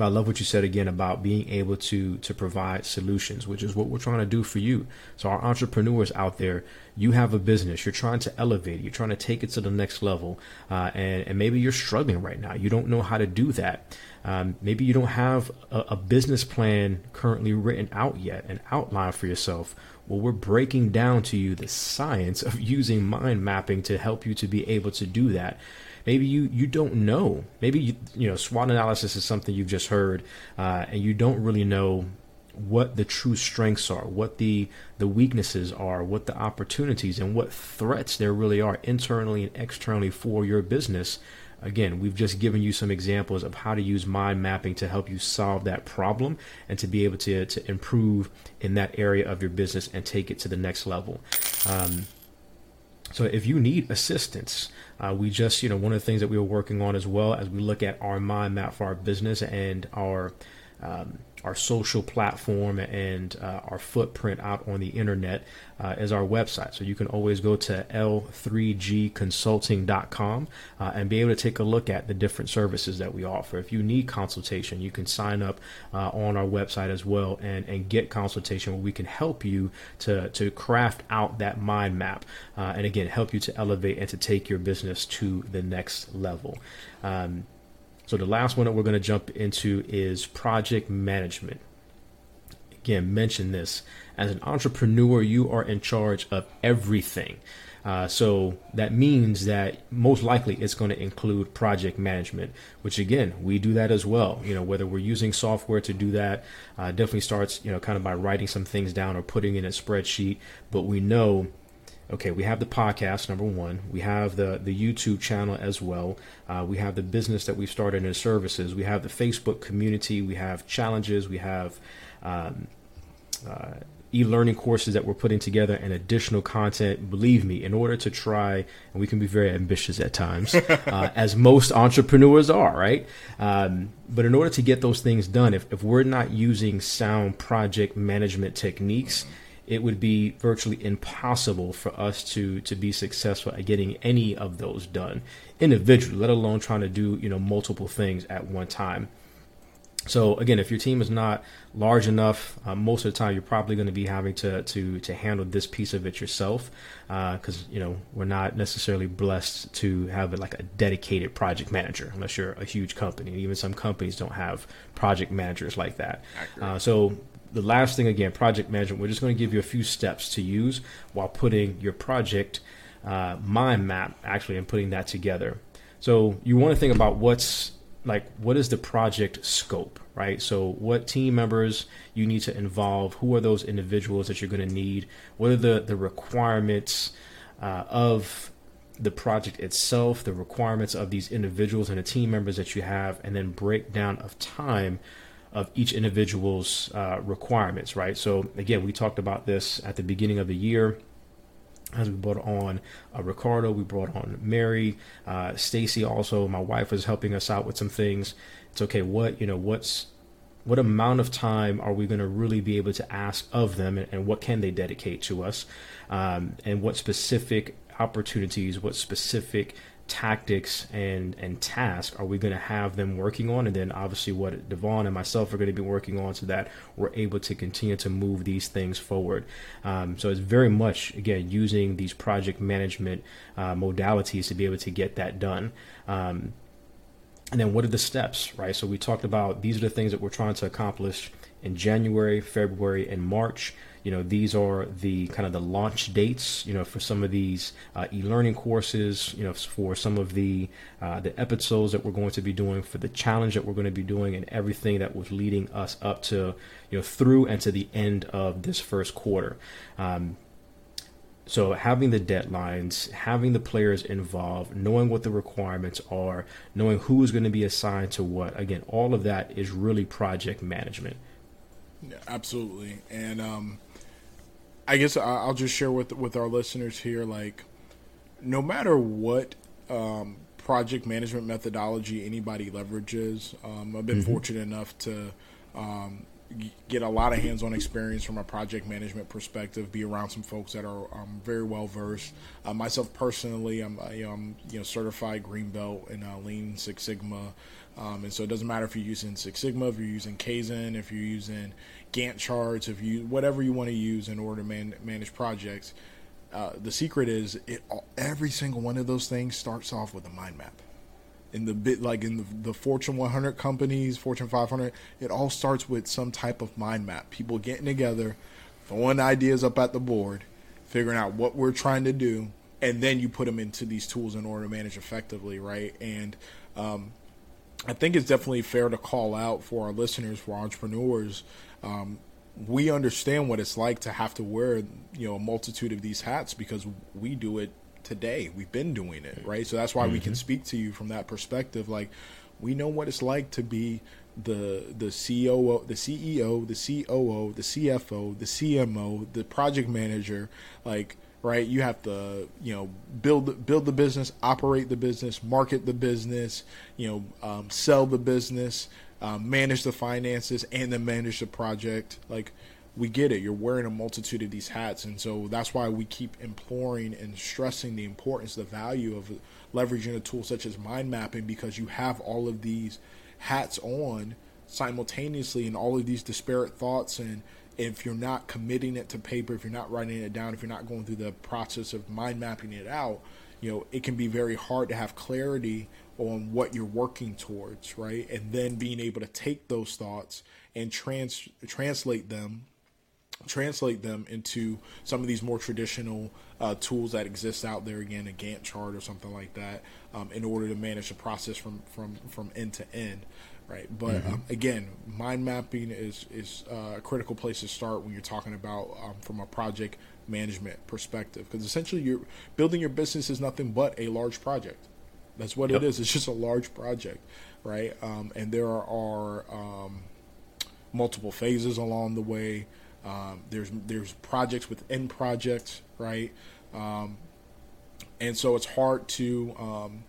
A: I love what you said again about being able to to provide solutions, which is what we're trying to do for you. So our entrepreneurs out there, you have a business, you're trying to elevate you're trying to take it to the next level, uh, and and maybe you're struggling right now. You don't know how to do that. Um, maybe you don't have a, a business plan currently written out yet, an outline for yourself. Well, we're breaking down to you the science of using mind mapping to help you to be able to do that maybe you you don't know. Maybe you, you know SWOT analysis is something you've just heard, uh, and you don't really know what the true strengths are, what the the weaknesses are, what the opportunities and what threats there really are internally and externally for your business. Again, we've just given you some examples of how to use mind mapping to help you solve that problem and to be able to, to improve in that area of your business and take it to the next level. Um, so if you need assistance, uh, we just, you know, one of the things that we were working on as well as we look at our mind map for our business and our um, our social platform and uh, our footprint out on the internet uh, is our website. So you can always go to l3gconsulting.com uh, and be able to take a look at the different services that we offer. If you need consultation, you can sign up uh, on our website as well and, and get consultation where we can help you to, to craft out that mind map uh, and again help you to elevate and to take your business to the next level. Um, so the last one that we're going to jump into is project management. Again, mention this as an entrepreneur, you are in charge of everything. Uh, so that means that most likely it's going to include project management, which again we do that as well. You know whether we're using software to do that, uh, definitely starts you know kind of by writing some things down or putting in a spreadsheet. But we know okay, we have the podcast number one. We have the the YouTube channel as well. Uh, we have the business that we've started in services. We have the Facebook community. We have challenges. We have um, uh, e-learning courses that we're putting together and additional content. Believe me, in order to try, and we can be very ambitious at times, uh, as most entrepreneurs are, right? Um, but in order to get those things done, if, if we're not using sound project management techniques it would be virtually impossible for us to to be successful at getting any of those done individually, let alone trying to do you know multiple things at one time. So again, if your team is not large enough, uh, most of the time you're probably going to be having to to to handle this piece of it yourself, because uh, you know we're not necessarily blessed to have like a dedicated project manager unless you're a huge company. Even some companies don't have project managers like that. Uh, so the last thing again, project management. We're just going to give you a few steps to use while putting your project uh, mind map actually and putting that together. So you want to think about what's like what is the project scope right so what team members you need to involve who are those individuals that you're going to need what are the the requirements uh, of the project itself the requirements of these individuals and the team members that you have and then breakdown of time of each individual's uh, requirements right so again we talked about this at the beginning of the year as we brought on uh, Ricardo, we brought on Mary, uh, Stacy. Also, my wife was helping us out with some things. It's okay. What you know? What's what amount of time are we going to really be able to ask of them, and, and what can they dedicate to us, um, and what specific opportunities, what specific tactics and and tasks are we going to have them working on? And then obviously what Devon and myself are going to be working on so that we're able to continue to move these things forward. Um, so it's very much again using these project management uh, modalities to be able to get that done. Um, and then what are the steps right? So we talked about these are the things that we're trying to accomplish in January February and March you know these are the kind of the launch dates you know for some of these uh, e-learning courses you know for some of the uh, the episodes that we're going to be doing for the challenge that we're going to be doing and everything that was leading us up to you know through and to the end of this first quarter um, so having the deadlines, having the players involved, knowing what the requirements are, knowing who is going to be assigned to what, again, all of that is really project management.
B: Yeah, absolutely. And um, I guess I'll just share with with our listeners here, like, no matter what um, project management methodology anybody leverages, um, I've been mm-hmm. fortunate enough to um, get a lot of hands-on experience from a project management perspective. Be around some folks that are um, very well versed. Uh, myself personally, I'm, I, am um, you know certified green belt in uh, Lean Six Sigma. Um, and so it doesn't matter if you're using Six Sigma, if you're using Kaizen, if you're using Gantt charts, if you whatever you want to use in order to man, manage projects. Uh, the secret is it every single one of those things starts off with a mind map. In the bit like in the, the Fortune 100 companies, Fortune 500, it all starts with some type of mind map. People getting together, throwing ideas up at the board, figuring out what we're trying to do, and then you put them into these tools in order to manage effectively, right? And um, I think it's definitely fair to call out for our listeners, for entrepreneurs, um, we understand what it's like to have to wear you know a multitude of these hats because we do it today we've been doing it right so that's why mm-hmm. we can mm-hmm. speak to you from that perspective like we know what it's like to be the the CEO the CEO the COO the CFO the CMO the project manager like right you have to you know build build the business operate the business market the business you know um, sell the business um, manage the finances, and then manage the project. Like, we get it. You're wearing a multitude of these hats. And so that's why we keep imploring and stressing the importance, the value of leveraging a tool such as mind mapping because you have all of these hats on simultaneously and all of these disparate thoughts and if you're not committing it to paper if you're not writing it down if you're not going through the process of mind mapping it out you know it can be very hard to have clarity on what you're working towards, right? And then being able to take those thoughts and trans translate them translate them into some of these more traditional uh, tools that exist out there again a gantt chart or something like that um, in order to manage the process from from from end to end right but mm-hmm. um, again mind mapping is is uh, a critical place to start when you're talking about um, from a project management perspective because essentially you're building your business is nothing but a large project that's what yep. it is. It's just a large project, right? Um, and there are um, multiple phases along the way. Um, there's there's projects within projects, right? Um, and so it's hard to um,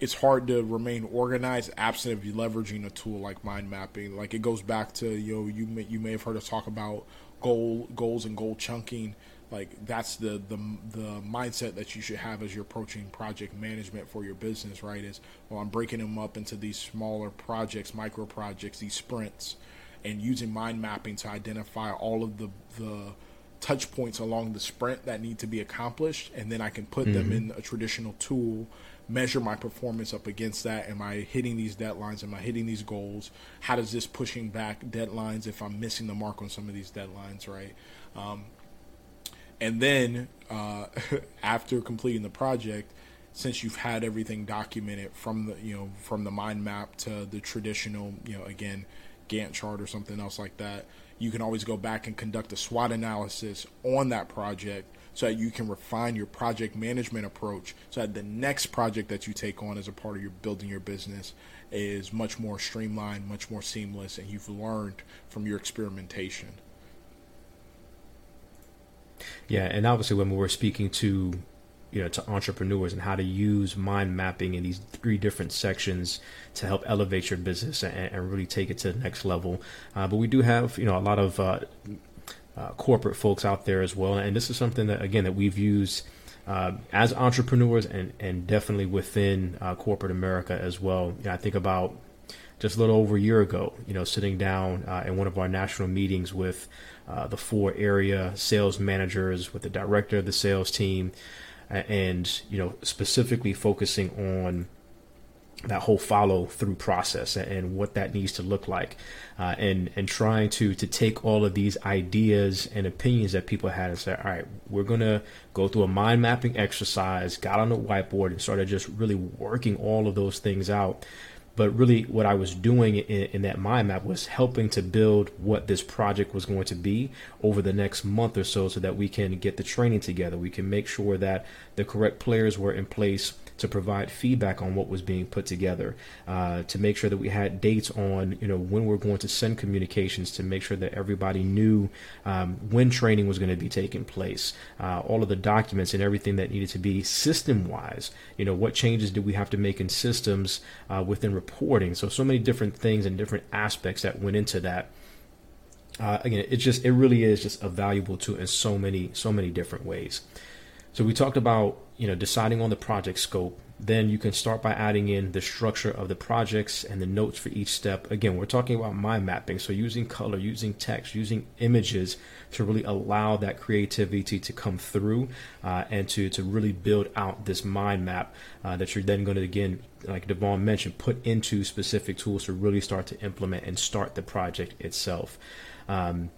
B: it's hard to remain organized absent of you leveraging a tool like mind mapping. Like it goes back to you know you may, you may have heard us talk about goal goals and goal chunking like that's the the the mindset that you should have as you're approaching project management for your business right is well i'm breaking them up into these smaller projects micro projects these sprints and using mind mapping to identify all of the the touch points along the sprint that need to be accomplished and then i can put mm-hmm. them in a traditional tool measure my performance up against that. Am i hitting these deadlines? Am i hitting these goals? How does this pushing back deadlines if i'm missing the mark on some of these deadlines right? Um, and then uh, after completing the project, since you've had everything documented from the you know from the mind map to the traditional you know again Gantt chart or something else like that, you can always go back and conduct a SWOT analysis on that project so that you can refine your project management approach so that the next project that you take on as a part of your building your business is much more streamlined, much more seamless, and you've learned from your experimentation.
A: Yeah, and obviously when we were speaking to you know to entrepreneurs and how to use mind mapping in these three different sections to help elevate your business and, and really take it to the next level. Uh, but we do have you know a lot of uh, uh, corporate folks out there as well, and this is something that again that we've used. Uh, as entrepreneurs and, and definitely within uh, corporate America as well. You know, I think about just a little over a year ago, you know, sitting down uh, in one of our national meetings with uh, the four area sales managers, with the director of the sales team, and you know specifically focusing on that whole follow through process and what that needs to look like uh, and and trying to to take all of these ideas and opinions that people had and say all right we're gonna go through a mind mapping exercise got on the whiteboard and started just really working all of those things out but really, what I was doing in, in, that mind map was helping to build what this project was going to be over the next month or so, so that we can get the training together. We can make sure that the correct players were in place to provide feedback on what was being put together, uh, to make sure that we had dates on, you know, when we're going to send communications, to make sure that everybody knew um, when training was going to be taking place, uh, all of the documents and everything that needed to be system-wise. You know, what changes do we have to make in systems uh, within reporting? So, so many different things and different aspects that went into that. Uh, again, it just it really is just a valuable tool in so many so many different ways. So we talked about you know deciding on the project scope. Then you can start by adding in the structure of the projects and the notes for each step. Again, we're talking about mind mapping, so using color, using text, using images to really allow that creativity to come through uh, and to to really build out this mind map uh, that you're then going to again, like Devon mentioned, put into specific tools to really start to implement and start the project itself. Um,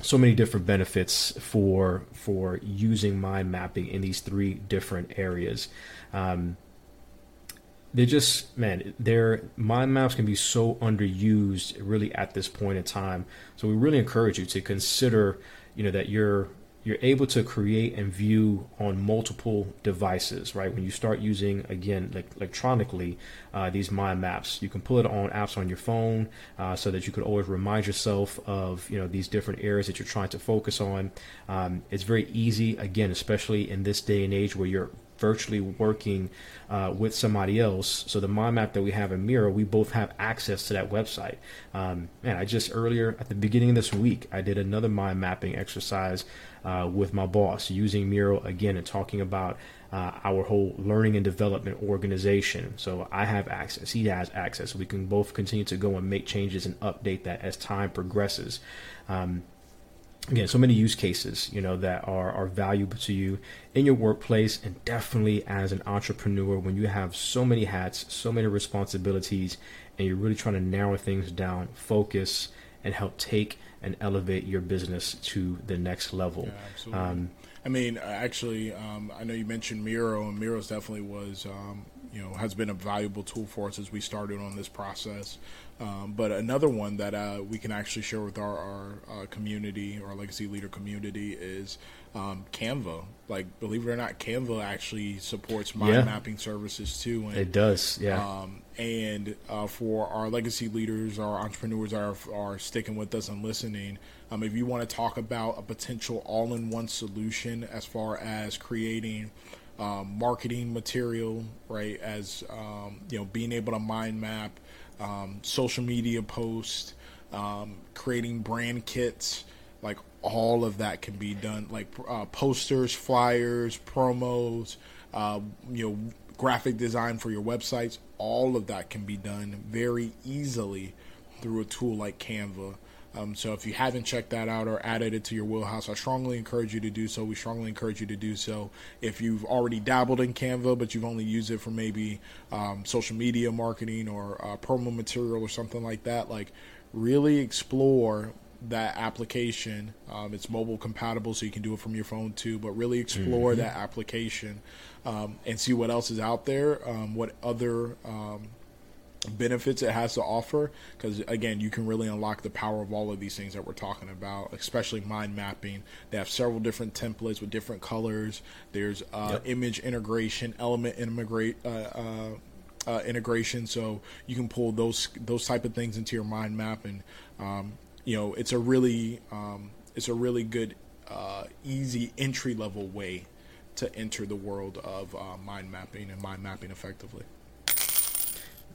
A: so many different benefits for for using mind mapping in these three different areas. Um, they just man, their mind maps can be so underused really at this point in time. So we really encourage you to consider, you know, that you're you're able to create and view on multiple devices, right? When you start using again like electronically uh, these mind maps, you can pull it on apps on your phone uh, so that you could always remind yourself of you know these different areas that you're trying to focus on. Um, it's very easy, again, especially in this day and age where you're virtually working uh, with somebody else. So the mind map that we have in Miro, we both have access to that website. Um, man, I just earlier at the beginning of this week, I did another mind mapping exercise uh, with my boss using Miro again and talking about uh, our whole learning and development organization. So I have access, he has access. We can both continue to go and make changes and update that as time progresses. Um, again so many use cases you know that are, are valuable to you in your workplace and definitely as an entrepreneur when you have so many hats so many responsibilities and you're really trying to narrow things down focus and help take and elevate your business to the next level.
B: Yeah, um, i mean actually um, i know you mentioned miro and miro's definitely was um, you know has been a valuable tool for us as we started on this process um, but another one that uh, we can actually share with our, our uh, community, our legacy leader community, is um, Canva. Like, believe it or not, Canva actually supports mind yeah. mapping services too.
A: And, it does, yeah.
B: Um, and uh, for our legacy leaders, our entrepreneurs are are sticking with us and listening. Um, if you want to talk about a potential all-in-one solution as far as creating um, marketing material, right? As um, you know, being able to mind map um, social media posts, um, creating brand kits, like all of that can be done. Like uh, posters, flyers, promos, uh, you know, graphic design for your websites. All of that can be done very easily through a tool like Canva. Um, so if you haven't checked that out or added it to your wheelhouse, I strongly encourage you to do so. We strongly encourage you to do so. If you've already dabbled in Canva, but you've only used it for maybe um, social media marketing or uh, promo material or something like that, like really explore that application. Um, it's mobile compatible, so you can do it from your phone too. But really explore mm-hmm. that application um, and see what else is out there, um, what other um, benefits it has to offer. Because again, you can really unlock the power of all of these things that we're talking about, especially mind mapping. They have several different templates with different colors. There's uh, yep. image integration, element integrate. Uh, uh, uh, integration, so you can pull those those type of things into your mind map, and um, you know it's a really um, it's a really good uh, easy entry level way to enter the world of uh, mind mapping and mind mapping effectively.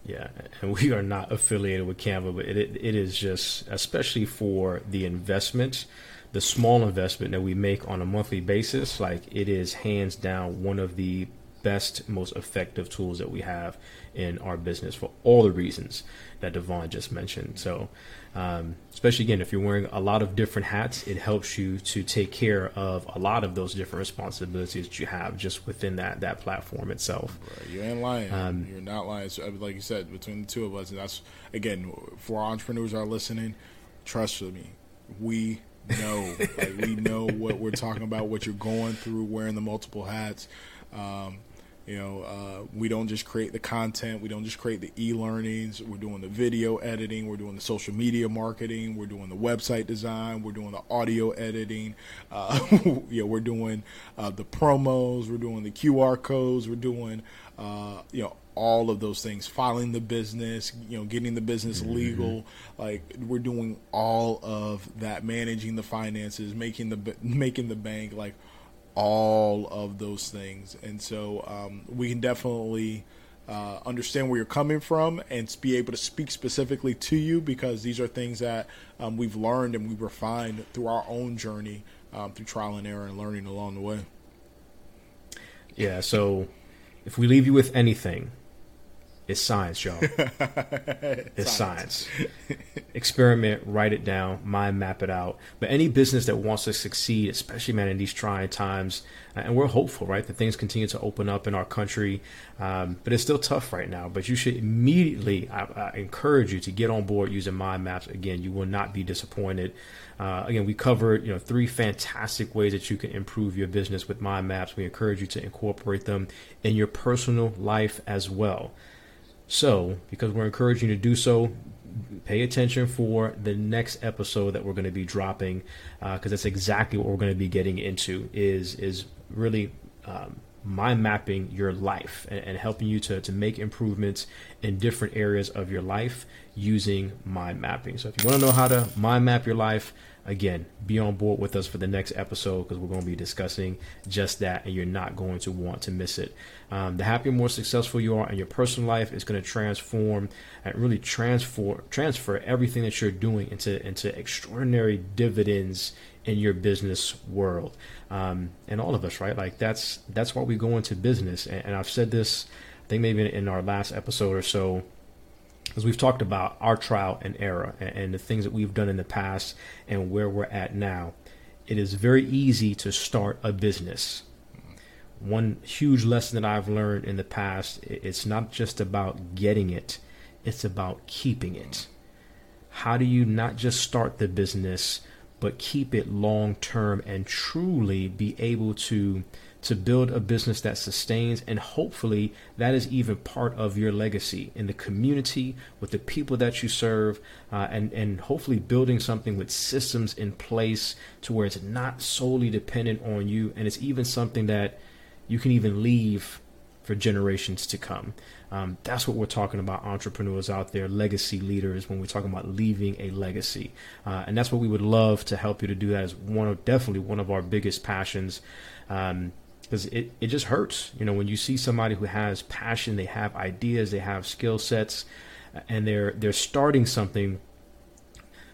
A: Yeah, and we are not affiliated with Canva, but it, it is just, especially for the investment, the small investment that we make on a monthly basis, like it is hands down one of the best, most effective tools that we have in our business for all the reasons that Devon just mentioned. So, um, especially again, if you're wearing a lot of different hats, it helps you to take care of a lot of those different responsibilities that you have just within that that platform itself.
B: Right. You ain't lying. Um, you're not lying. So, like you said, between the two of us, and that's again for entrepreneurs are listening. Trust me, we know. like we know what we're talking about, what you're going through, wearing the multiple hats. Um, you know, uh, we don't just create the content. We don't just create the e-learnings. We're doing the video editing. We're doing the social media marketing. We're doing the website design. We're doing the audio editing. Uh, you know, we're doing uh, the promos. We're doing the QR codes. We're doing, uh, you know, all of those things. Filing the business. You know, getting the business mm-hmm. legal. Like we're doing all of that. Managing the finances. Making the making the bank. Like all of those things. And so um, we can definitely uh, understand where you're coming from and be able to speak specifically to you because these are things that um, we've learned and we refined through our own journey um, through trial and error and learning along the way.
A: Yeah. So if we leave you with anything, it's science, y'all. it's science. science. Experiment, write it down, mind map it out. But any business that wants to succeed, especially man in these trying times, uh, and we're hopeful, right, that things continue to open up in our country. Um, but it's still tough right now. But you should immediately, I, I, encourage you to get on board using mind maps. Again, you will not be disappointed. Uh, again, we covered you know three fantastic ways that you can improve your business with mind maps. We encourage you to incorporate them in your personal life as well. So, because we're encouraging you to do so, pay attention for the next episode that we're going to be dropping, because uh, that's exactly what we're going to be getting into. Is is really um, mind mapping your life and, and, helping you to, to make improvements in different areas of your life using mind mapping. So if you want to know how to mind map your life, again, be on board with us for the next episode because we're going to be discussing just that and you're not going to want to miss it. Um, the happier, more successful you are in your personal life is going to transform and really transfer transfer everything that you're doing into into extraordinary dividends in your business world. Um, and all of us, right? Like that's that's why we go into business. And, and I've said this, I think maybe in our last episode or so as we've talked about our trial and error and, and the things that we've done in the past and where we're at now, it is very easy to start a business. One huge lesson that I've learned in the past, it's not just about getting it, it's about keeping it. How do you not just start the business, but keep it long term and truly be able to to build a business that sustains and hopefully that is even part of your legacy in the community with the people that you serve uh, and and hopefully building something with systems in place to where it's not solely dependent on you and it's even something that you can even leave for generations to come. Um, that's what we're talking about, entrepreneurs out there, legacy leaders, when we're talking about leaving a legacy. Uh, and that's what we would love to help you to do that is one of definitely one of our biggest passions. Um, because it, it just hurts you know when you see somebody who has passion they have ideas they have skill sets and they're they're starting something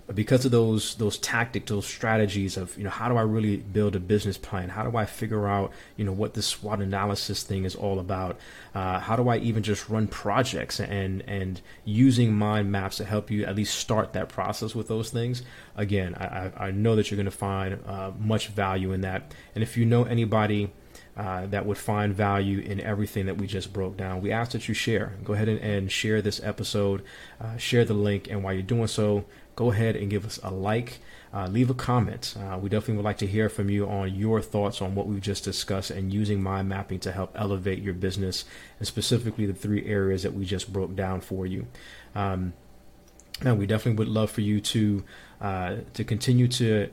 A: but because of those those tactics those strategies of you know how do i really build a business plan? How do i figure out you know what this SWOT analysis thing is all about? Uh, how do i even just run projects and and using mind maps to help you at least start that process with those things? Again i, I know that you're going to find uh, much value in that. And if you know anybody uh, that would find value in everything that we just broke down, we ask that you share. Go ahead and, and share this episode, uh, share the link, and while you're doing so, go ahead and give us a like. Uh, leave a comment. Uh, we definitely would like to hear from you on your thoughts on what we've just discussed and using mind mapping to help elevate your business, and specifically the three areas that we just broke down for you. Um, and we definitely would love for you to uh, to continue to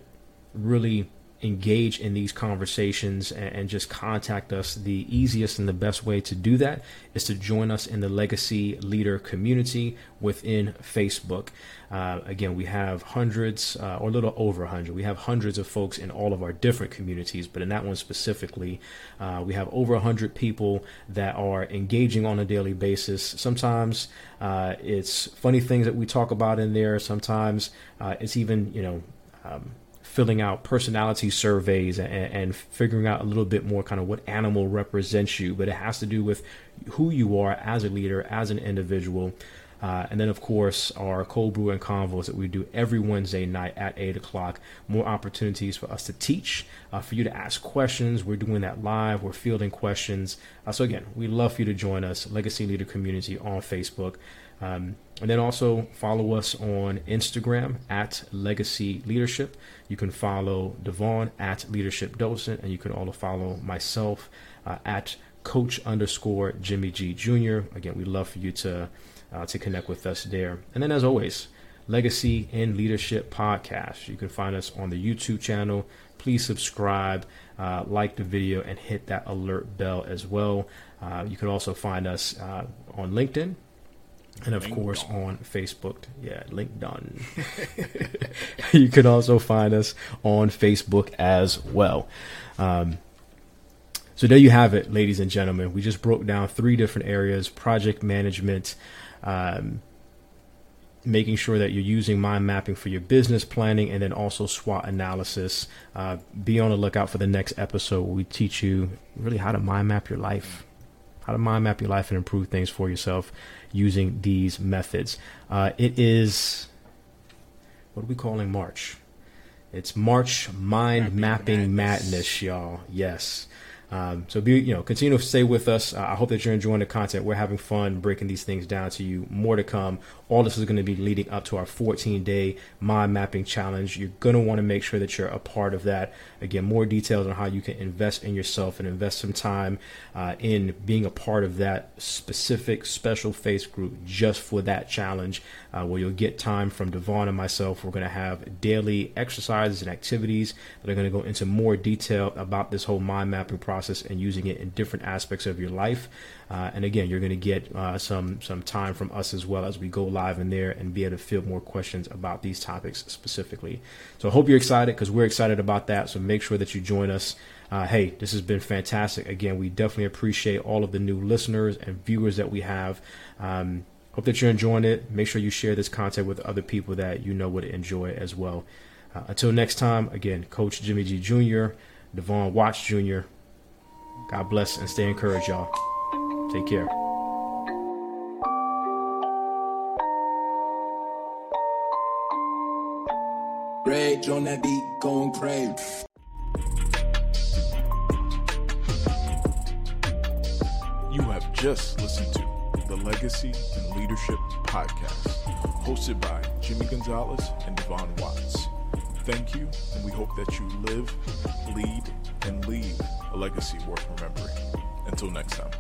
A: really engage in these conversations and, just contact us. The easiest and the best way to do that is to join us in the Legacy Leader community within Facebook. Uh, again, we have hundreds, uh, or a little over 100. We have hundreds of folks in all of our different communities, but in that one specifically, uh, we have over 100 people that are engaging on a daily basis. Sometimes uh, it's funny things that we talk about in there. Sometimes uh, it's even, you know, um, filling out personality surveys and, and, figuring out a little bit more kind of what animal represents you, but it has to do with who you are as a leader, as an individual. Uh, and then, of course, our cold brew and convos that we do every Wednesday night at 8 o'clock. More opportunities for us to teach, uh, for you to ask questions. We're doing that live. We're fielding questions. Uh, so, again, we'd love for you to join us, Legacy Leader Community on Facebook. Um, and then also follow us on Instagram at Legacy Leadership. You can follow Devon at Leadership Docent, and you can also follow myself uh, at Coach underscore Jimmy G Jr. Again, we'd love for you to uh, to connect with us there. And then, as always, Legacy In Leadership Podcast. You can find us on the YouTube channel. Please subscribe, uh, like the video, and hit that alert bell as well. Uh, you can also find us uh, on LinkedIn and of link course on Facebook. Yeah, link done. you can also find us on Facebook as well. Um, so there you have it, ladies and gentlemen. We just broke down three different areas: project management, um, making sure that you're using mind mapping for your business planning, and then also SWOT analysis. Uh, be on the lookout for the next episode where we teach you really how to mind map your life, how to mind map your life and improve things for yourself using these methods. Uh, it is, what are we calling March? It's March Mind Mapping, Mapping Madness. Madness, y'all. Yes. Um, so be you know continue to stay with us. Uh, I hope that you're enjoying the content. We're having fun breaking these things down to you. More to come. All this is going to be leading up to our 14 day mind mapping challenge. You're going to want to make sure that you're a part of that. Again, more details on how you can invest in yourself and invest some time uh, in being a part of that specific special face group just for that challenge, uh, where you'll get time from Devon and myself. We're going to have daily exercises and activities that are going to go into more detail about this whole mind mapping process and using it in different aspects of your life. Uh, and again, you're going to get uh, some some time from us as well as we go live in there and be able to field more questions about these topics specifically. So I hope you're excited because we're excited about that. So make sure that you join us. Uh, hey, this has been fantastic. Again, we definitely appreciate all of the new listeners and viewers that we have. Um, hope that you're enjoying it. Make sure you share this content with other people that you know would enjoy as well. Uh, until next time, again, Coach Jimmy G Jr., Devon Watts Jr. God bless and stay encouraged, y'all. Take care. Rage on that beat, going crazy.
B: You have just listened to the Legacy In Leadership Podcast, hosted by Jimmy Gonzalez and Devon Watts. Thank you, and we hope that you live, lead, and leave a legacy worth remembering. Until next time.